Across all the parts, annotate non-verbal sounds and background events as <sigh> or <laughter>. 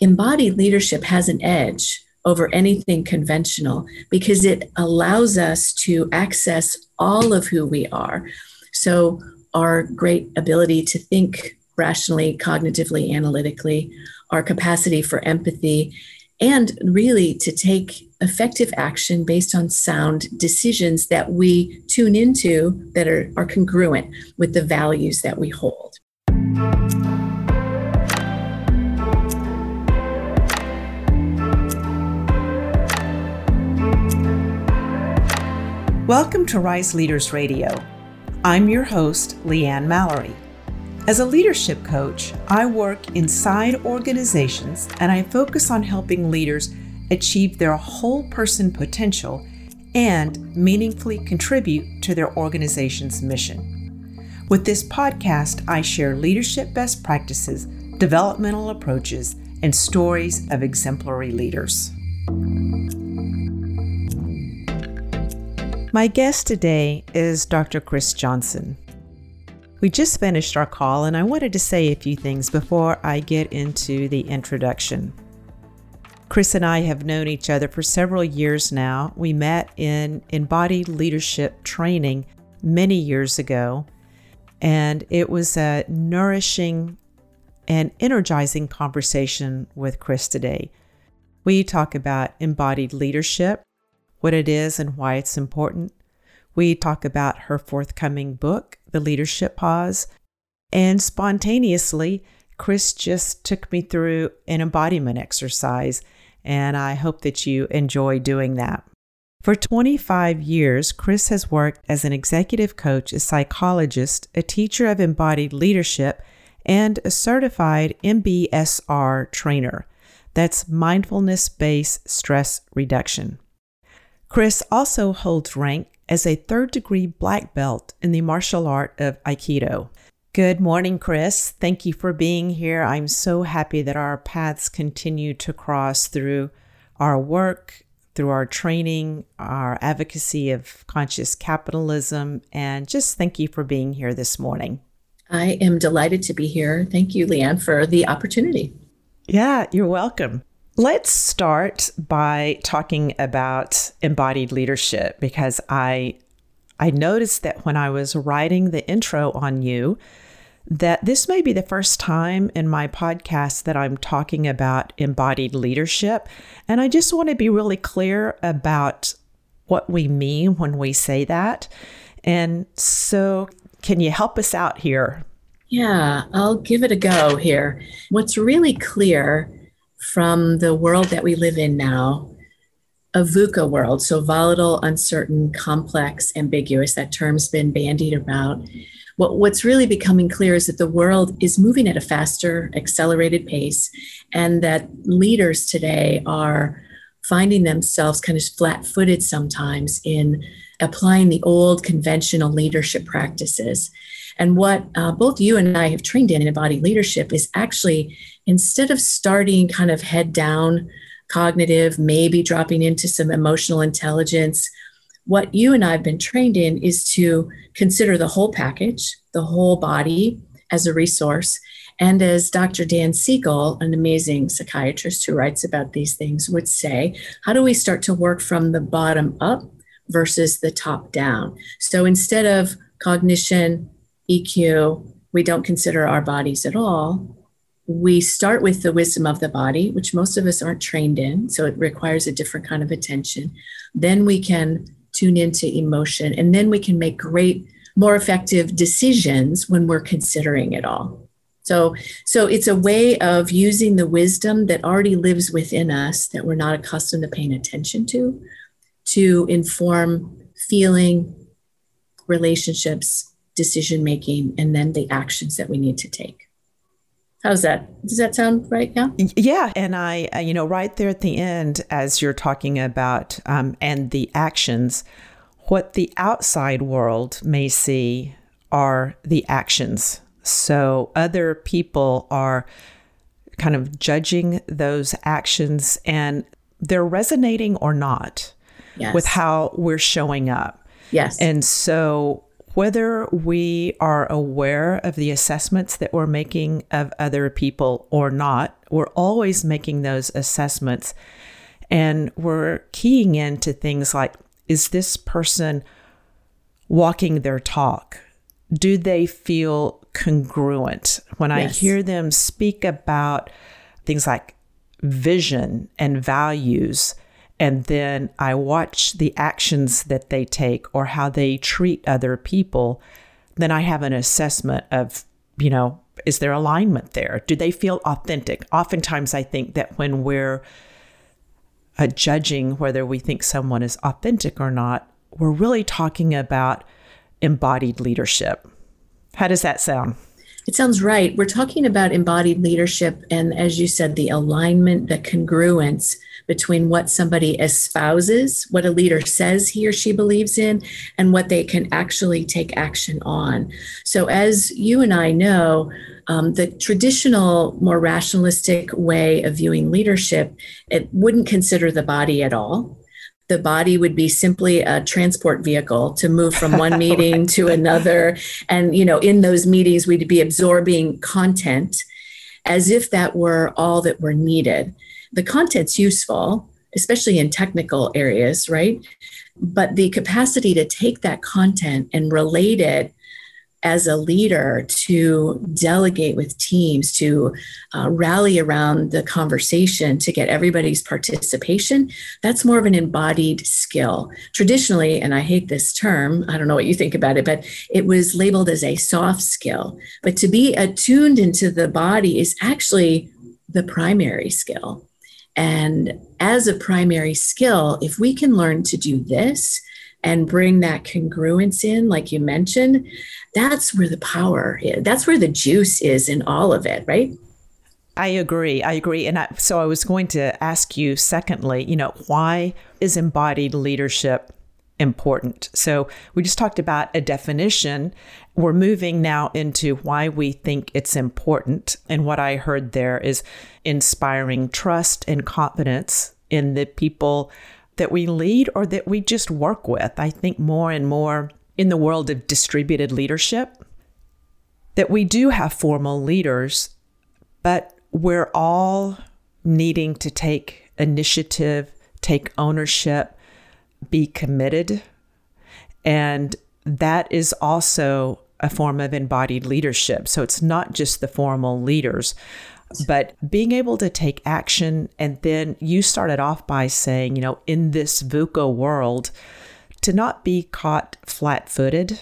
embodied leadership has an edge over anything conventional because it allows us to access all of who we are. So, our great ability to think rationally, cognitively, analytically, our capacity for empathy, and really to take effective action based on sound decisions that we tune into that are, are congruent with the values that we hold. Welcome to Rise Leaders Radio. I'm your host, Leanne Mallory. As a leadership coach, I work inside organizations and I focus on helping leaders achieve their whole person potential and meaningfully contribute to their organization's mission. With this podcast, I share leadership best practices, developmental approaches, and stories of exemplary leaders. My guest today is Dr. Chris Johnson. We just finished our call, and I wanted to say a few things before I get into the introduction. Chris and I have known each other for several years now. We met in embodied leadership training many years ago, and it was a nourishing and energizing conversation with Chris today. We talk about embodied leadership, what it is and why it's important. We talk about her forthcoming book, The Leadership Pause. And spontaneously, Chris just took me through an embodiment exercise, and I hope that you enjoy doing that. For 25 years, Chris has worked as an executive coach, a psychologist, a teacher of embodied leadership, and a certified MBSR trainer. That's mindfulness based stress reduction. Chris also holds rank as a third degree black belt in the martial art of Aikido. Good morning, Chris. Thank you for being here. I'm so happy that our paths continue to cross through our work, through our training, our advocacy of conscious capitalism, and just thank you for being here this morning. I am delighted to be here. Thank you, Leanne, for the opportunity. Yeah, you're welcome. Let's start by talking about embodied leadership because I I noticed that when I was writing the intro on you that this may be the first time in my podcast that I'm talking about embodied leadership and I just want to be really clear about what we mean when we say that. And so can you help us out here? Yeah, I'll give it a go here. What's really clear from the world that we live in now, a VUCA world, so volatile, uncertain, complex, ambiguous, that term's been bandied about. What, what's really becoming clear is that the world is moving at a faster, accelerated pace, and that leaders today are finding themselves kind of flat footed sometimes in applying the old conventional leadership practices. And what uh, both you and I have trained in in embodied leadership is actually instead of starting kind of head down, cognitive, maybe dropping into some emotional intelligence, what you and I have been trained in is to consider the whole package, the whole body as a resource. And as Dr. Dan Siegel, an amazing psychiatrist who writes about these things, would say, how do we start to work from the bottom up versus the top down? So instead of cognition, EQ, we don't consider our bodies at all we start with the wisdom of the body, which most of us aren't trained in. So it requires a different kind of attention. Then we can tune into emotion, and then we can make great, more effective decisions when we're considering it all. So, so it's a way of using the wisdom that already lives within us that we're not accustomed to paying attention to, to inform feeling, relationships, decision making, and then the actions that we need to take. How's that? Does that sound right? Yeah. Yeah. And I, uh, you know, right there at the end, as you're talking about um, and the actions, what the outside world may see are the actions. So other people are kind of judging those actions and they're resonating or not yes. with how we're showing up. Yes. And so whether we are aware of the assessments that we're making of other people or not, we're always making those assessments and we're keying into things like is this person walking their talk? Do they feel congruent? When yes. I hear them speak about things like vision and values, and then I watch the actions that they take or how they treat other people, then I have an assessment of, you know, is there alignment there? Do they feel authentic? Oftentimes, I think that when we're uh, judging whether we think someone is authentic or not, we're really talking about embodied leadership. How does that sound? It sounds right. We're talking about embodied leadership and, as you said, the alignment, the congruence between what somebody espouses, what a leader says he or she believes in, and what they can actually take action on. So, as you and I know, um, the traditional, more rationalistic way of viewing leadership, it wouldn't consider the body at all. The body would be simply a transport vehicle to move from one <laughs> meeting right. to another. And, you know, in those meetings, we'd be absorbing content as if that were all that were needed. The content's useful, especially in technical areas, right? But the capacity to take that content and relate it as a leader to delegate with teams, to uh, rally around the conversation, to get everybody's participation, that's more of an embodied skill. Traditionally, and I hate this term, I don't know what you think about it, but it was labeled as a soft skill. But to be attuned into the body is actually the primary skill. And as a primary skill, if we can learn to do this, and bring that congruence in, like you mentioned, that's where the power is. That's where the juice is in all of it, right? I agree. I agree. And I, so I was going to ask you, secondly, you know, why is embodied leadership important? So we just talked about a definition. We're moving now into why we think it's important. And what I heard there is inspiring trust and confidence in the people that we lead or that we just work with. I think more and more in the world of distributed leadership that we do have formal leaders, but we're all needing to take initiative, take ownership, be committed. And that is also a form of embodied leadership. So it's not just the formal leaders, but being able to take action. And then you started off by saying, you know, in this VUCA world, to not be caught flat footed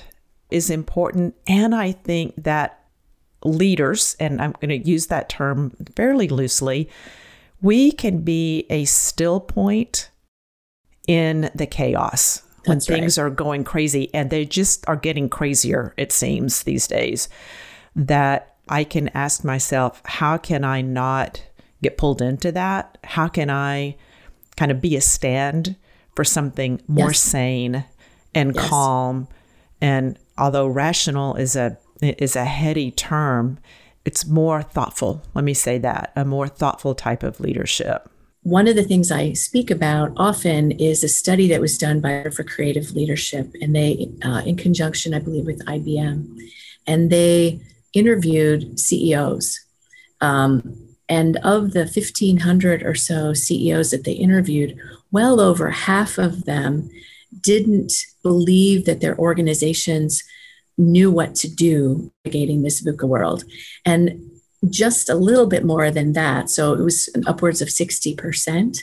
is important. And I think that leaders, and I'm going to use that term fairly loosely, we can be a still point in the chaos when That's things right. are going crazy and they just are getting crazier, it seems, these days. That I can ask myself, how can I not get pulled into that? How can I kind of be a stand for something more yes. sane and yes. calm? And although rational is a is a heady term, it's more thoughtful. Let me say that a more thoughtful type of leadership. One of the things I speak about often is a study that was done by for Creative Leadership, and they, uh, in conjunction, I believe, with IBM, and they interviewed CEOs. Um, and of the 1,500 or so CEOs that they interviewed, well over half of them didn't believe that their organizations knew what to do navigating this VUCA world. And just a little bit more than that, so it was upwards of 60%,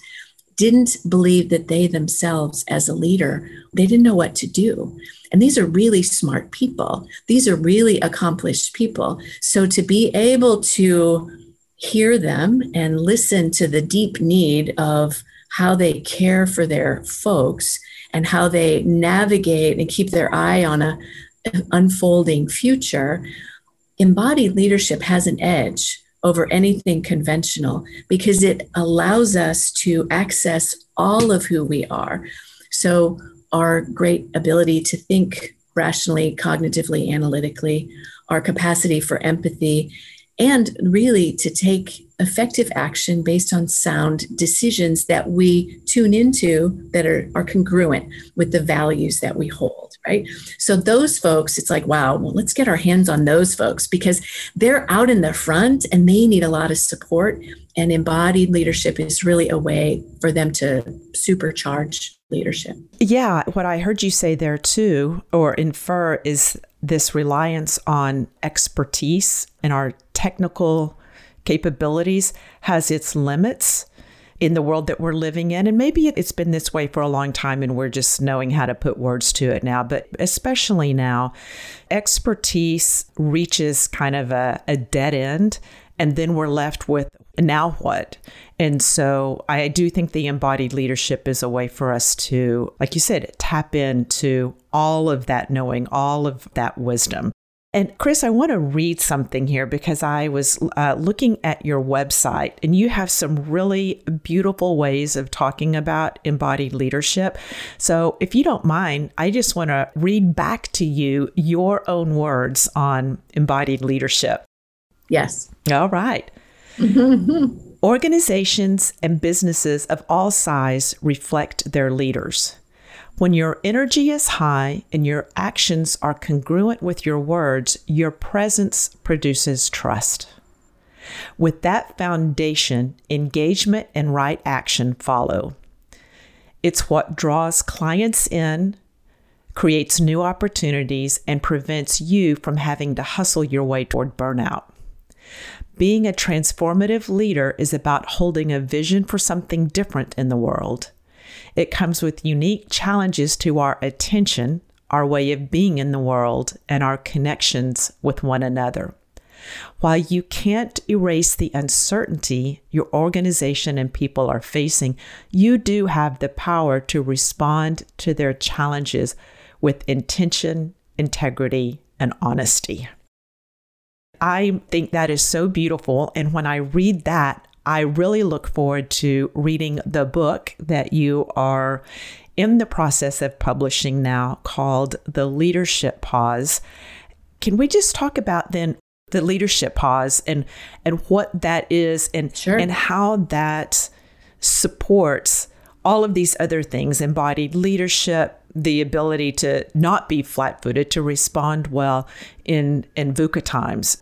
didn't believe that they themselves, as a leader, they didn't know what to do. And these are really smart people. These are really accomplished people. So to be able to hear them and listen to the deep need of how they care for their folks and how they navigate and keep their eye on a unfolding future embodied leadership has an edge over anything conventional because it allows us to access all of who we are. So, our great ability to think rationally, cognitively, analytically, our capacity for empathy, and really to take effective action based on sound decisions that we tune into that are, are congruent with the values that we hold. Right? So those folks, it's like, wow, well, let's get our hands on those folks because they're out in the front and they need a lot of support. And embodied leadership is really a way for them to supercharge leadership. Yeah, what I heard you say there too, or infer, is this reliance on expertise and our technical capabilities has its limits in the world that we're living in. And maybe it's been this way for a long time and we're just knowing how to put words to it now. But especially now, expertise reaches kind of a, a dead end. And then we're left with now what? And so I do think the embodied leadership is a way for us to, like you said, tap into all of that knowing, all of that wisdom. And Chris, I want to read something here because I was uh, looking at your website and you have some really beautiful ways of talking about embodied leadership. So, if you don't mind, I just want to read back to you your own words on embodied leadership. Yes. All right. <laughs> Organizations and businesses of all size reflect their leaders. When your energy is high and your actions are congruent with your words, your presence produces trust. With that foundation, engagement and right action follow. It's what draws clients in, creates new opportunities, and prevents you from having to hustle your way toward burnout. Being a transformative leader is about holding a vision for something different in the world. It comes with unique challenges to our attention, our way of being in the world, and our connections with one another. While you can't erase the uncertainty your organization and people are facing, you do have the power to respond to their challenges with intention, integrity, and honesty. I think that is so beautiful. And when I read that, I really look forward to reading the book that you are in the process of publishing now called The Leadership Pause. Can we just talk about then the leadership pause and and what that is and sure. and how that supports all of these other things embodied leadership the ability to not be flat-footed to respond well in in VUCA times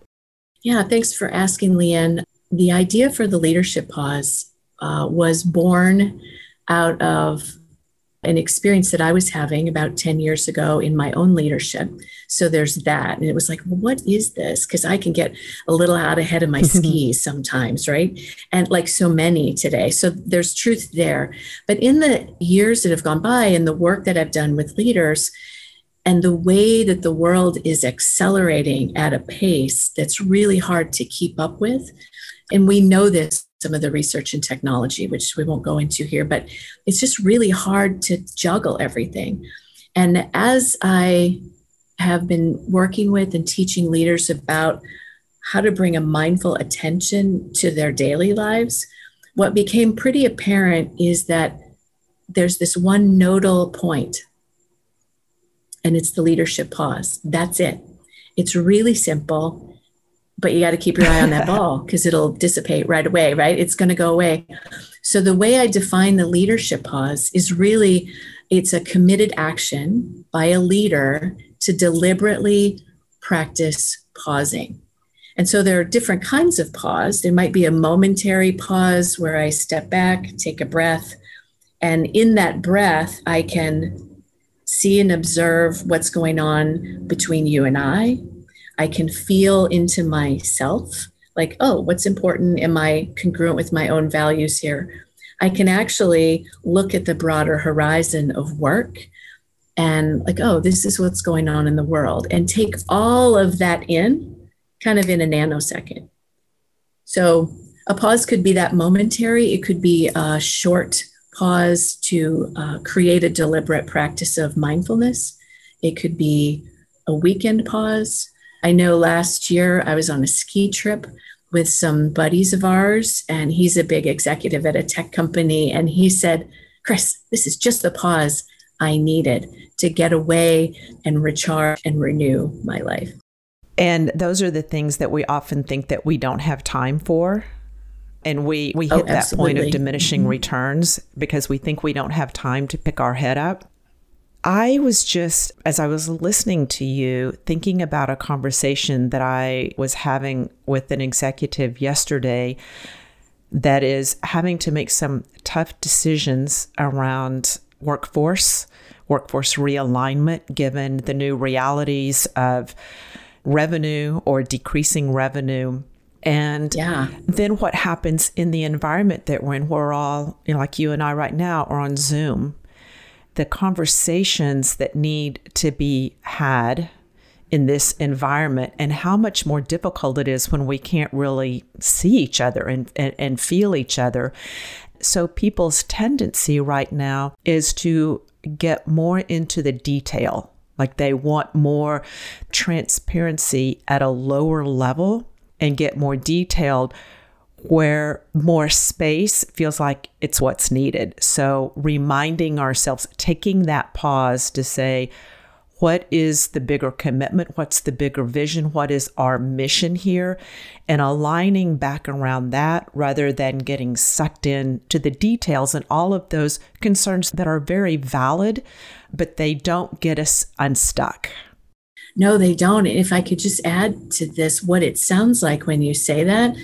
yeah, thanks for asking, Leanne. The idea for the leadership pause uh, was born out of an experience that I was having about 10 years ago in my own leadership. So there's that. And it was like, well, what is this? Because I can get a little out ahead of my <laughs> skis sometimes, right? And like so many today. So there's truth there. But in the years that have gone by and the work that I've done with leaders, and the way that the world is accelerating at a pace that's really hard to keep up with. And we know this, some of the research and technology, which we won't go into here, but it's just really hard to juggle everything. And as I have been working with and teaching leaders about how to bring a mindful attention to their daily lives, what became pretty apparent is that there's this one nodal point and it's the leadership pause. That's it. It's really simple, but you got to keep your eye on that <laughs> ball because it'll dissipate right away, right? It's going to go away. So the way I define the leadership pause is really it's a committed action by a leader to deliberately practice pausing. And so there are different kinds of pause. There might be a momentary pause where I step back, take a breath, and in that breath, I can see and observe what's going on between you and I. I can feel into myself, like, oh, what's important? Am I congruent with my own values here? I can actually look at the broader horizon of work and, like, oh, this is what's going on in the world, and take all of that in kind of in a nanosecond. So, a pause could be that momentary, it could be a short pause to uh, create a deliberate practice of mindfulness. It could be a weekend pause. I know last year I was on a ski trip with some buddies of ours, and he's a big executive at a tech company. And he said, Chris, this is just the pause I needed to get away and recharge and renew my life. And those are the things that we often think that we don't have time for and we we oh, hit oh, that point of diminishing mm-hmm. returns because we think we don't have time to pick our head up I was just, as I was listening to you, thinking about a conversation that I was having with an executive yesterday that is having to make some tough decisions around workforce, workforce realignment, given the new realities of revenue or decreasing revenue. And yeah. then what happens in the environment that we're in, we're all, you know, like you and I right now, are on Zoom. The conversations that need to be had in this environment and how much more difficult it is when we can't really see each other and, and, and feel each other. So, people's tendency right now is to get more into the detail. Like they want more transparency at a lower level and get more detailed where more space feels like it's what's needed. So, reminding ourselves, taking that pause to say, what is the bigger commitment? What's the bigger vision? What is our mission here? And aligning back around that rather than getting sucked in to the details and all of those concerns that are very valid, but they don't get us unstuck. No, they don't. And if I could just add to this, what it sounds like when you say that,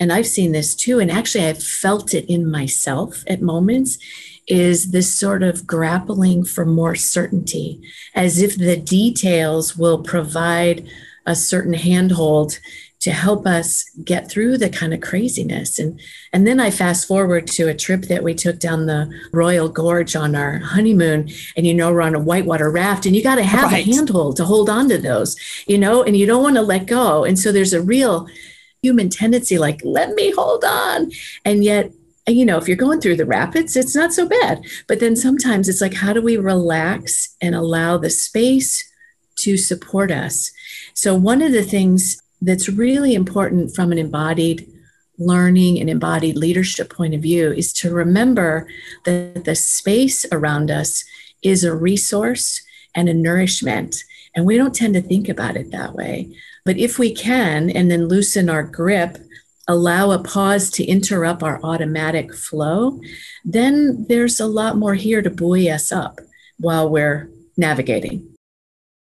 and I've seen this too, and actually I've felt it in myself at moments, is this sort of grappling for more certainty, as if the details will provide a certain handhold to help us get through the kind of craziness. And and then I fast forward to a trip that we took down the Royal Gorge on our honeymoon, and you know we're on a whitewater raft, and you got to have right. a handhold to hold on to those, you know, and you don't want to let go. And so there's a real human tendency like let me hold on and yet you know, if you're going through the rapids, it's not so bad. But then sometimes it's like, how do we relax and allow the space to support us? So, one of the things that's really important from an embodied learning and embodied leadership point of view is to remember that the space around us is a resource and a nourishment. And we don't tend to think about it that way. But if we can, and then loosen our grip allow a pause to interrupt our automatic flow, then there's a lot more here to buoy us up while we're navigating.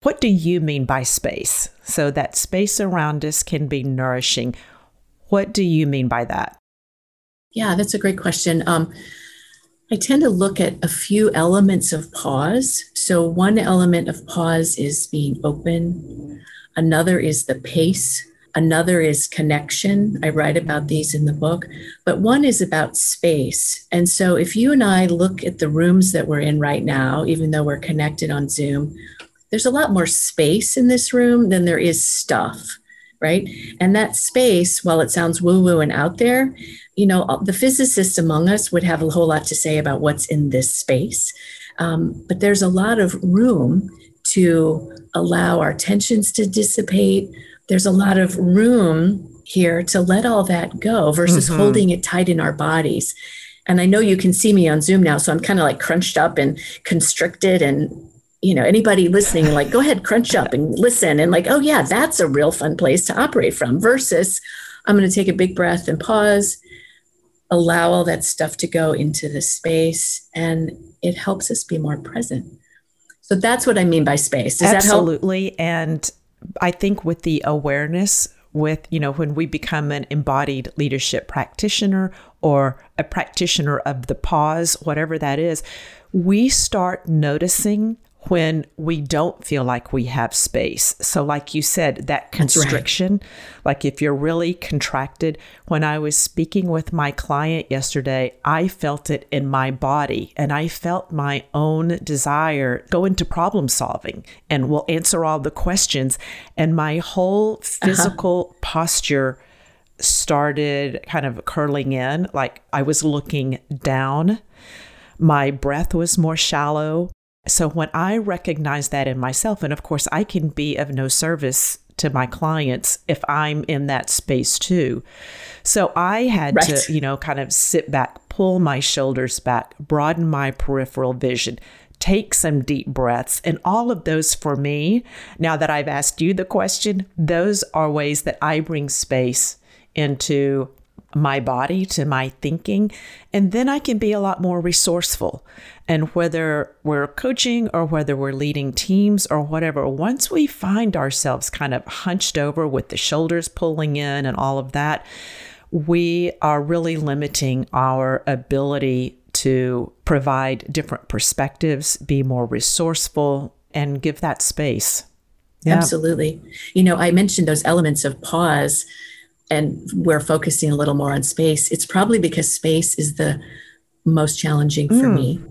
What do you mean by space? So that space around us can be nourishing. What do you mean by that? Yeah, that's a great question. Um, I tend to look at a few elements of pause. So, one element of pause is being open, another is the pace Another is connection. I write about these in the book, but one is about space. And so if you and I look at the rooms that we're in right now, even though we're connected on Zoom, there's a lot more space in this room than there is stuff, right? And that space, while it sounds woo woo and out there, you know, the physicists among us would have a whole lot to say about what's in this space. Um, but there's a lot of room to allow our tensions to dissipate, there's a lot of room here to let all that go versus mm-hmm. holding it tight in our bodies. And I know you can see me on Zoom now, so I'm kind of like crunched up and constricted and you know anybody listening like go ahead crunch up and listen and like oh yeah that's a real fun place to operate from versus i'm going to take a big breath and pause allow all that stuff to go into the space and it helps us be more present so that's what i mean by space. Does absolutely. And I think with the awareness, with, you know, when we become an embodied leadership practitioner or a practitioner of the pause, whatever that is, we start noticing when we don't feel like we have space. So, like you said, that constriction, right. like if you're really contracted, when I was speaking with my client yesterday, I felt it in my body and I felt my own desire go into problem solving and will answer all the questions. And my whole uh-huh. physical uh-huh. posture started kind of curling in, like I was looking down. My breath was more shallow. So when I recognize that in myself, and of course, I can be of no service to my clients if I'm in that space too. So I had right. to, you know, kind of sit back, pull my shoulders back, broaden my peripheral vision, take some deep breaths. And all of those for me, now that I've asked you the question, those are ways that I bring space into my body to my thinking. And then I can be a lot more resourceful. And whether we're coaching or whether we're leading teams or whatever, once we find ourselves kind of hunched over with the shoulders pulling in and all of that, we are really limiting our ability to provide different perspectives, be more resourceful, and give that space. Yeah. Absolutely. You know, I mentioned those elements of pause and we're focusing a little more on space. It's probably because space is the most challenging for mm. me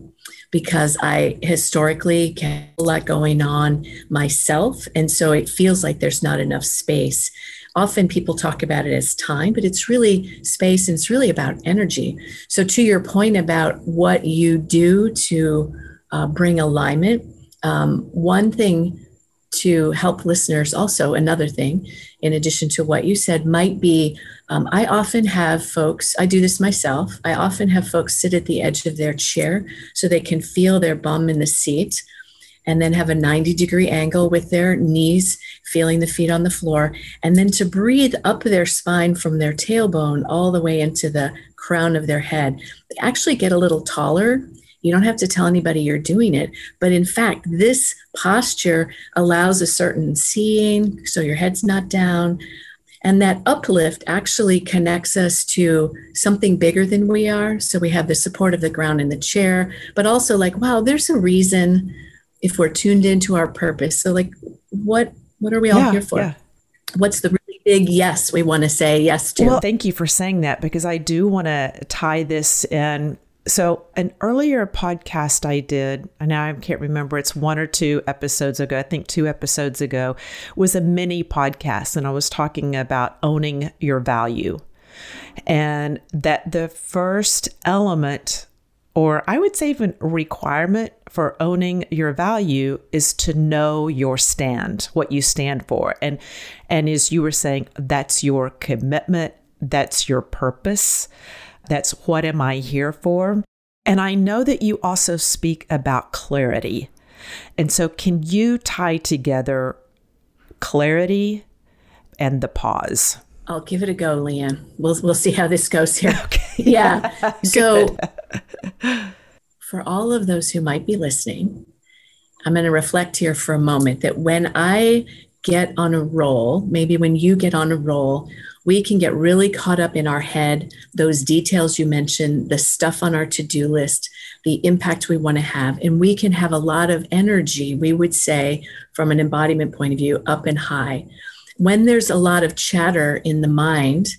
because I historically get a lot going on myself. And so it feels like there's not enough space. Often people talk about it as time, but it's really space and it's really about energy. So, to your point about what you do to uh, bring alignment, um, one thing to help listeners also another thing in addition to what you said might be um, i often have folks i do this myself i often have folks sit at the edge of their chair so they can feel their bum in the seat and then have a 90 degree angle with their knees feeling the feet on the floor and then to breathe up their spine from their tailbone all the way into the crown of their head. They actually get a little taller you don't have to tell anybody you're doing it. But in fact, this posture allows a certain seeing, so your head's not down. And that uplift actually connects us to something bigger than we are. So we have the support of the ground and the chair, but also like, wow, there's a reason if we're tuned into our purpose. So like what what are we all yeah, here for? Yeah. What's the really big yes we want to say yes to? Well, thank you for saying that because I do want to tie this in so, an earlier podcast I did, and now I can't remember, it's one or two episodes ago, I think two episodes ago, was a mini podcast. And I was talking about owning your value. And that the first element, or I would say even requirement for owning your value, is to know your stand, what you stand for. And, and as you were saying, that's your commitment, that's your purpose. That's what am I here for? And I know that you also speak about clarity. And so, can you tie together clarity and the pause? I'll give it a go, Leanne. We'll we'll see how this goes here. <laughs> Okay. <laughs> Yeah. <laughs> so, for all of those who might be listening, I'm going to reflect here for a moment that when I get on a roll, maybe when you get on a roll, we can get really caught up in our head, those details you mentioned, the stuff on our to do list, the impact we want to have. And we can have a lot of energy, we would say, from an embodiment point of view, up and high. When there's a lot of chatter in the mind,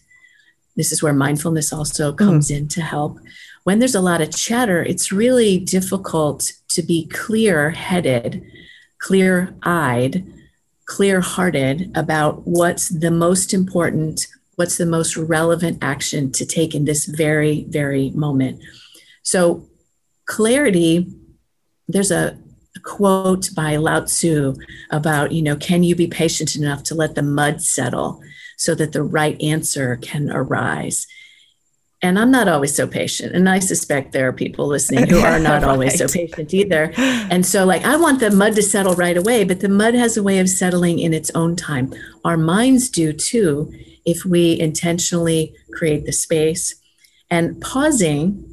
this is where mindfulness also hmm. comes mm. in to help. When there's a lot of chatter, it's really difficult to be clear headed, clear eyed clear hearted about what's the most important, what's the most relevant action to take in this very, very moment. So, clarity, there's a, a quote by Lao Tzu about, you know, can you be patient enough to let the mud settle so that the right answer can arise? And I'm not always so patient. And I suspect there are people listening who are not <laughs> right. always so patient either. And so, like, I want the mud to settle right away, but the mud has a way of settling in its own time. Our minds do too, if we intentionally create the space. And pausing,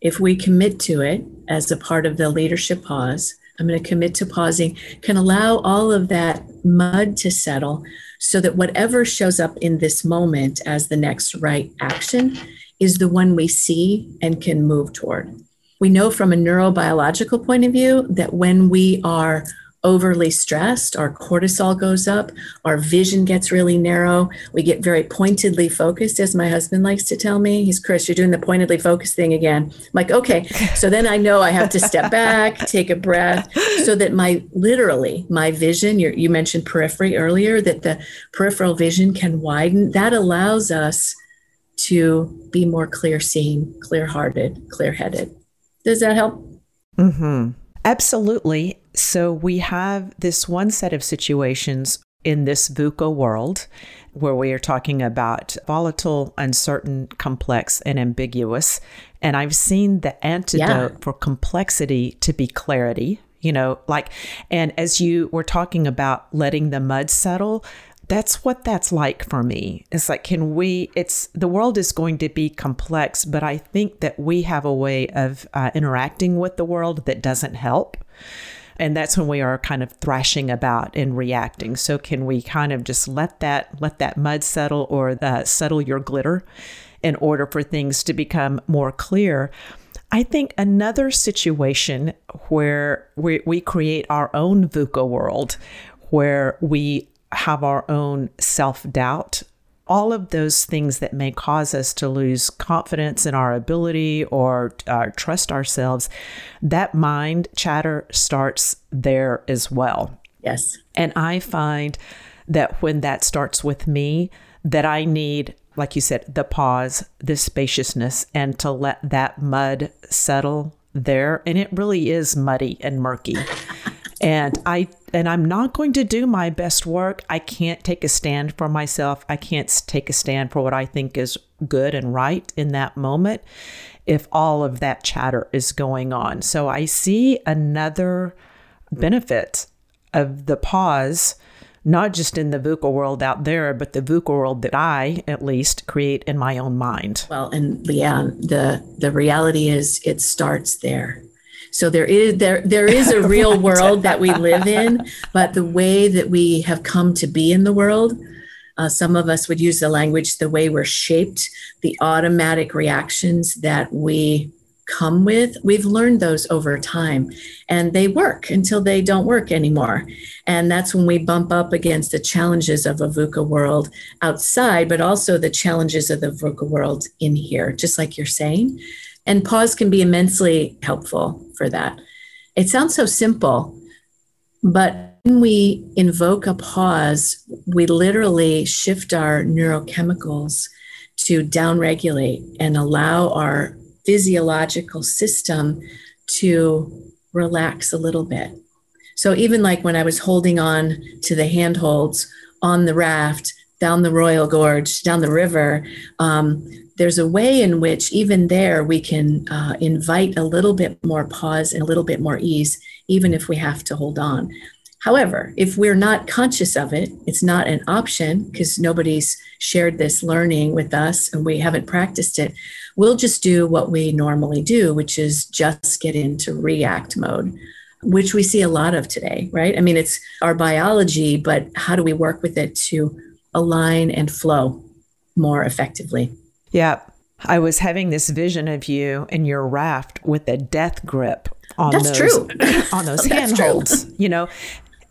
if we commit to it as a part of the leadership pause, I'm going to commit to pausing, can allow all of that mud to settle so that whatever shows up in this moment as the next right action is the one we see and can move toward. We know from a neurobiological point of view that when we are overly stressed, our cortisol goes up, our vision gets really narrow, we get very pointedly focused, as my husband likes to tell me. He's Chris, you're doing the pointedly focused thing again. I'm like, okay, so then I know I have to step <laughs> back, take a breath, so that my literally my vision, you mentioned periphery earlier, that the peripheral vision can widen. That allows us to be more clear seeing, clear hearted, clear headed. Does that help? Mm-hmm. Absolutely. So we have this one set of situations in this VUCA world where we are talking about volatile, uncertain, complex, and ambiguous. And I've seen the antidote yeah. for complexity to be clarity, you know, like, and as you were talking about letting the mud settle, that's what that's like for me. It's like, can we, it's the world is going to be complex, but I think that we have a way of uh, interacting with the world that doesn't help. And that's when we are kind of thrashing about and reacting. So can we kind of just let that let that mud settle or the, settle your glitter in order for things to become more clear? I think another situation where we, we create our own VUCA world, where we have our own self doubt, all of those things that may cause us to lose confidence in our ability or uh, trust ourselves, that mind chatter starts there as well. Yes. And I find that when that starts with me, that I need like you said, the pause, the spaciousness, and to let that mud settle there. And it really is muddy and murky. <laughs> and I and I'm not going to do my best work. I can't take a stand for myself. I can't take a stand for what I think is good and right in that moment if all of that chatter is going on. So I see another benefit of the pause not just in the VUCA world out there, but the VUCA world that I, at least, create in my own mind. Well, and yeah, the the reality is it starts there. So there is there there is a <laughs> real world that we live in, but the way that we have come to be in the world, uh, some of us would use the language the way we're shaped, the automatic reactions that we come with, we've learned those over time and they work until they don't work anymore. And that's when we bump up against the challenges of a VUCA world outside, but also the challenges of the VUCA world in here, just like you're saying. And pause can be immensely helpful for that. It sounds so simple, but when we invoke a pause, we literally shift our neurochemicals to downregulate and allow our physiological system to relax a little bit. So even like when I was holding on to the handholds on the raft down the Royal Gorge, down the river, um, there's a way in which even there we can uh, invite a little bit more pause and a little bit more ease, even if we have to hold on. However, if we're not conscious of it, it's not an option because nobody's shared this learning with us and we haven't practiced it. We'll just do what we normally do, which is just get into react mode, which we see a lot of today, right? I mean, it's our biology, but how do we work with it to align and flow more effectively? Yeah. I was having this vision of you in your raft with a death grip on That's those true. <coughs> on those <laughs> handholds, you know.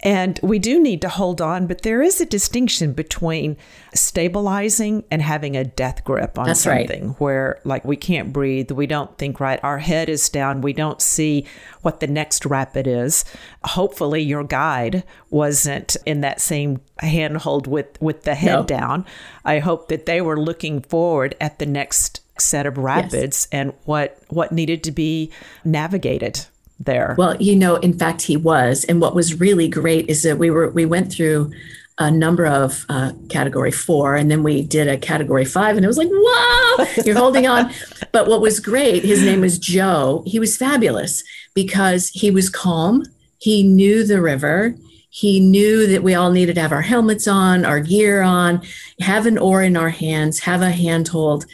And we do need to hold on, but there is a distinction between stabilizing and having a death grip on That's something right. where, like, we can't breathe, we don't think right, our head is down, we don't see what the next rapid is. Hopefully, your guide wasn't in that same handhold with, with the head No. down. I hope that they were looking forward at the next set of rapids and what what needed to be navigated there. Well, you know, in fact, he was. And what was really great is that we were we went through a number of uh, category four, and then we did a category five, and it was like, whoa, you're holding on. <laughs> But what was great, his name was Joe. He was fabulous because he was calm. He knew the river. He knew that we all needed to have our helmets on, our gear on, have an oar in our hands, have a handhold.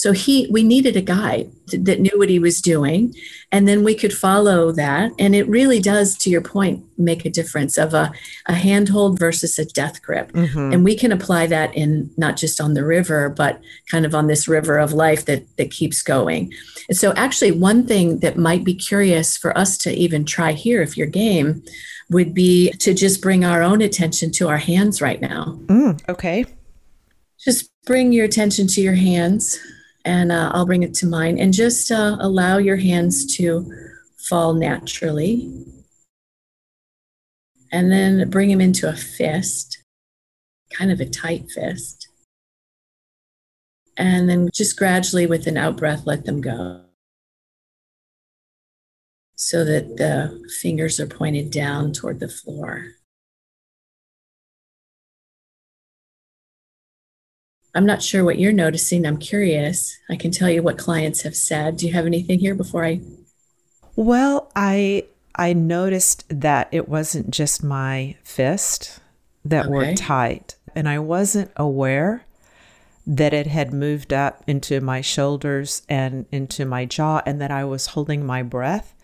So he, we needed a guide that knew what he was doing, and then we could follow that. And it really does, to your point, make a difference of a, a handhold versus a death grip. Mhm. And we can apply that in not just on the river, but kind of on this river of life that that keeps going. And so, actually, one thing that might be curious for us to even try here, if you're game, would be to just bring our own attention to our hands right now. Mm, okay. Just bring your attention to your hands, and uh, I'll bring it to mine, and just uh, allow your hands to fall naturally. And then bring them into a fist, kind of a tight fist. And then just gradually, with an out breath, let them go. So that the fingers are pointed down toward the floor. I'm not sure what you're noticing. I'm curious. I can tell you what clients have said. Do you have anything here before I? Well, I I noticed that it wasn't just my fist that were tight, and I wasn't aware that it had moved up into my shoulders and into my jaw, and that I was holding my breath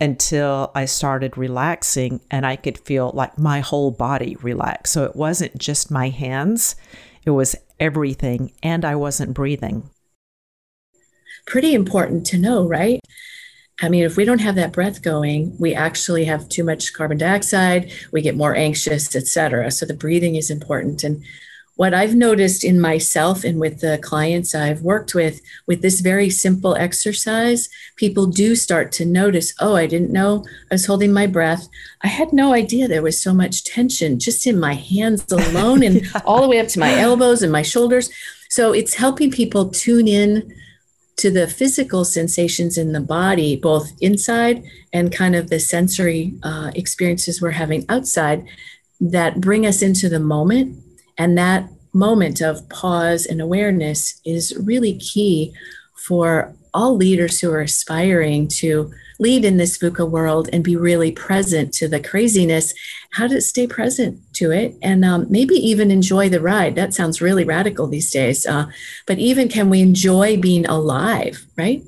until I started relaxing and I could feel like my whole body relax. So it wasn't just my hands, it was everything, and I wasn't breathing. Pretty important to know, right? I mean, if we don't have that breath going, we actually have too much carbon dioxide, we get more anxious, etc. So the breathing is important. And what I've noticed in myself and with the clients I've worked with, with this very simple exercise, people do start to notice, oh, I didn't know I was holding my breath. I had no idea there was so much tension just in my hands <laughs> alone and yeah. all the way up to my elbows and my shoulders. So it's helping people tune in to the physical sensations in the body, both inside and kind of the sensory uh, experiences we're having outside that bring us into the moment. And that moment of pause and awareness is really key for all leaders who are aspiring to lead in this VUCA world and be really present to the craziness, how to stay present to it and um, maybe even enjoy the ride. That sounds really radical these days. Uh, but even can we enjoy being alive, right?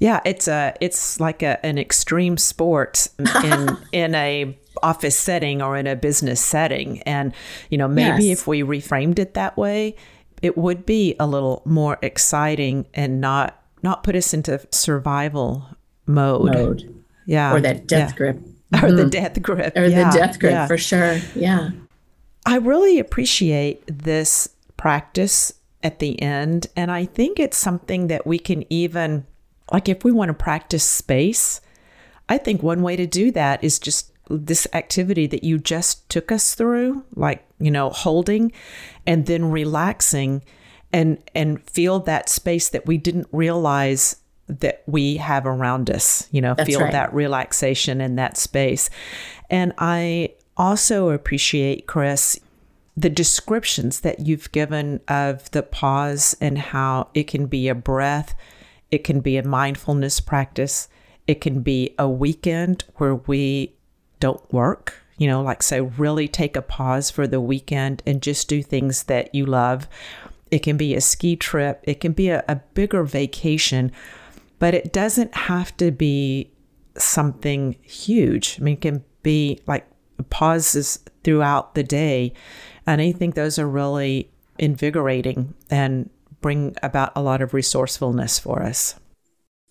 Yeah, it's a it's like a, an extreme sport in <laughs> in a office setting or in a business setting, and you know maybe yes. if we reframed it that way, it would be a little more exciting and not not put us into survival mode. Mode. Yeah. Or that death yeah. grip. <laughs> Or the mm-hmm. death grip. Or yeah. the death grip yeah. for sure. Yeah. I really appreciate this practice at the end. And I think it's something that we can even, like, if we want to practice space, I think one way to do that is just this activity that you just took us through, like, you know, holding and then relaxing and and feel that space that we didn't realize that we have around us, you know, That's feel right. that relaxation in that space. And I also appreciate, Chris, the descriptions that you've given of the pause and how it can be a breath, it can be a mindfulness practice, it can be a weekend where we don't work, you know, like say, really take a pause for the weekend and just do things that you love. It can be a ski trip, it can be a, a bigger vacation but it doesn't have to be something huge. I mean, it can be like pauses throughout the day. And I think those are really invigorating and bring about a lot of resourcefulness for us.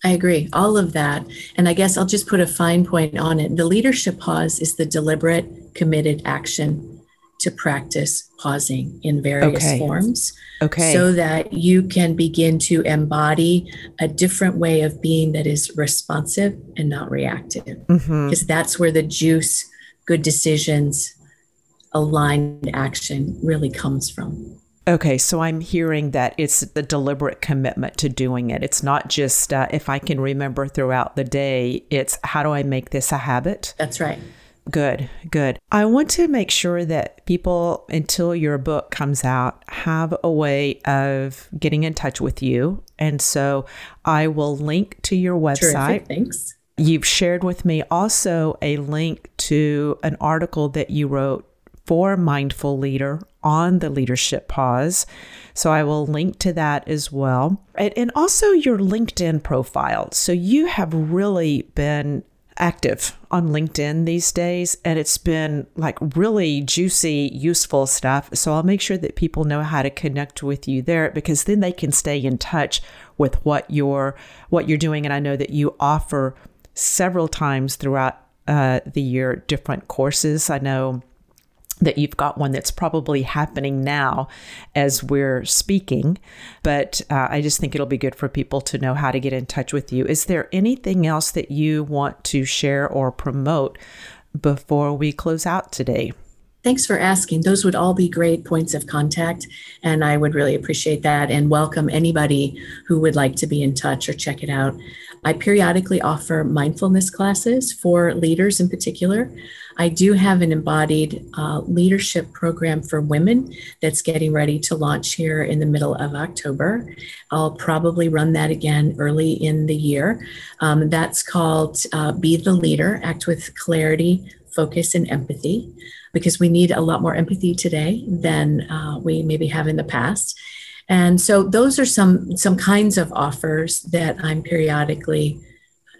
I agree, all of that. And I guess I'll just put a fine point on it. The leadership pause is the deliberate, committed action to practice pausing in various okay. forms. Okay. So that you can begin to embody a different way of being that is responsive and not reactive. Because mm-hmm. that's where the juice, good decisions, aligned action really comes from. Okay, so I'm hearing that it's the deliberate commitment to doing it. It's not just uh, if I can remember throughout the day, it's how do I make this a habit? That's right. Good, good. I want to make sure that people, until your book comes out, have a way of getting in touch with you. And so I will link to your website. Terrific, thanks. You've shared with me also a link to an article that you wrote for Mindful Leader on the leadership pause. So I will link to that as well. And, also your LinkedIn profile. So you have really been active on LinkedIn these days, and it's been like really juicy, useful stuff. So I'll make sure that people know how to connect with you there because then they can stay in touch with what you're what you're doing. And I know that you offer several times throughout uh, the year different courses. I know that you've got one that's probably happening now as we're speaking. But uh, I just think it'll be good for people to know how to get in touch with you. Is there anything else that you want to share or promote before we close out today? Thanks for asking. Those would all be great points of contact, and I would really appreciate that and welcome anybody who would like to be in touch or check it out. I periodically offer mindfulness classes for leaders in particular. I do have an embodied uh, leadership program for women that's getting ready to launch here in the middle of October. I'll probably run that again early in the year. Um, that's called uh, Be the Leader, Act with Clarity, Focus, and Empathy. because we need a lot more empathy today than uh, we maybe have in the past. And so those are some some kinds of offers that I'm periodically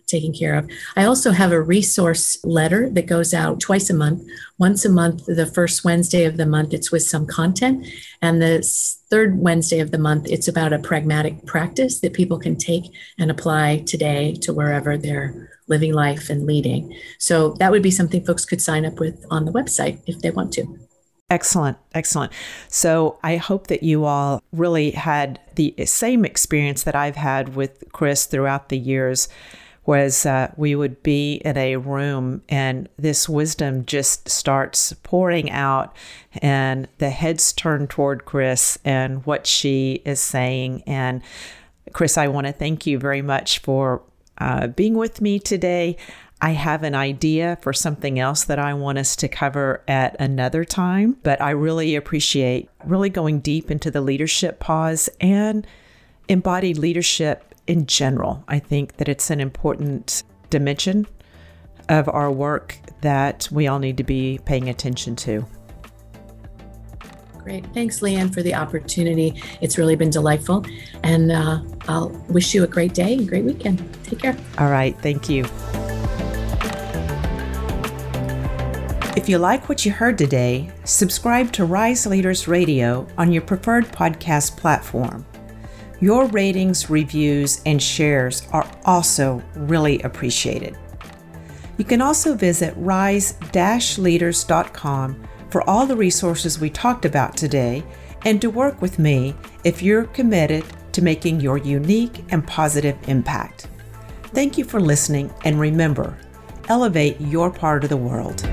taking care of. I also have a resource letter that goes out twice a month. Once a month, the first Wednesday of the month, it's with some content. And the third Wednesday of the month, it's about a pragmatic practice that people can take and apply today to wherever they're living life and leading. So that would be something folks could sign up with on the website if they want to. Excellent, excellent. So I hope that you all really had the same experience that I've had with Chris throughout the years. Was uh, we would be in a room and this wisdom just starts pouring out, and the heads turn toward Chris and what she is saying. And Chris, I want to thank you very much for uh, being with me today. I have an idea for something else that I want us to cover at another time, but I really appreciate really going deep into the leadership pause and embodied leadership in general. I think that it's an important dimension of our work that we all need to be paying attention to. Great. Thanks, Leanne, for the opportunity. It's really been delightful. And uh, I'll wish you a great day and great weekend. Take care. All right. Thank you. If you like what you heard today, subscribe to Rise Leaders Radio on your preferred podcast platform. Your ratings, reviews, and shares are also really appreciated. You can also visit rise leaders.com for all the resources we talked about today and to work with me if you're committed to making your unique and positive impact. Thank you for listening, and remember, elevate your part of the world.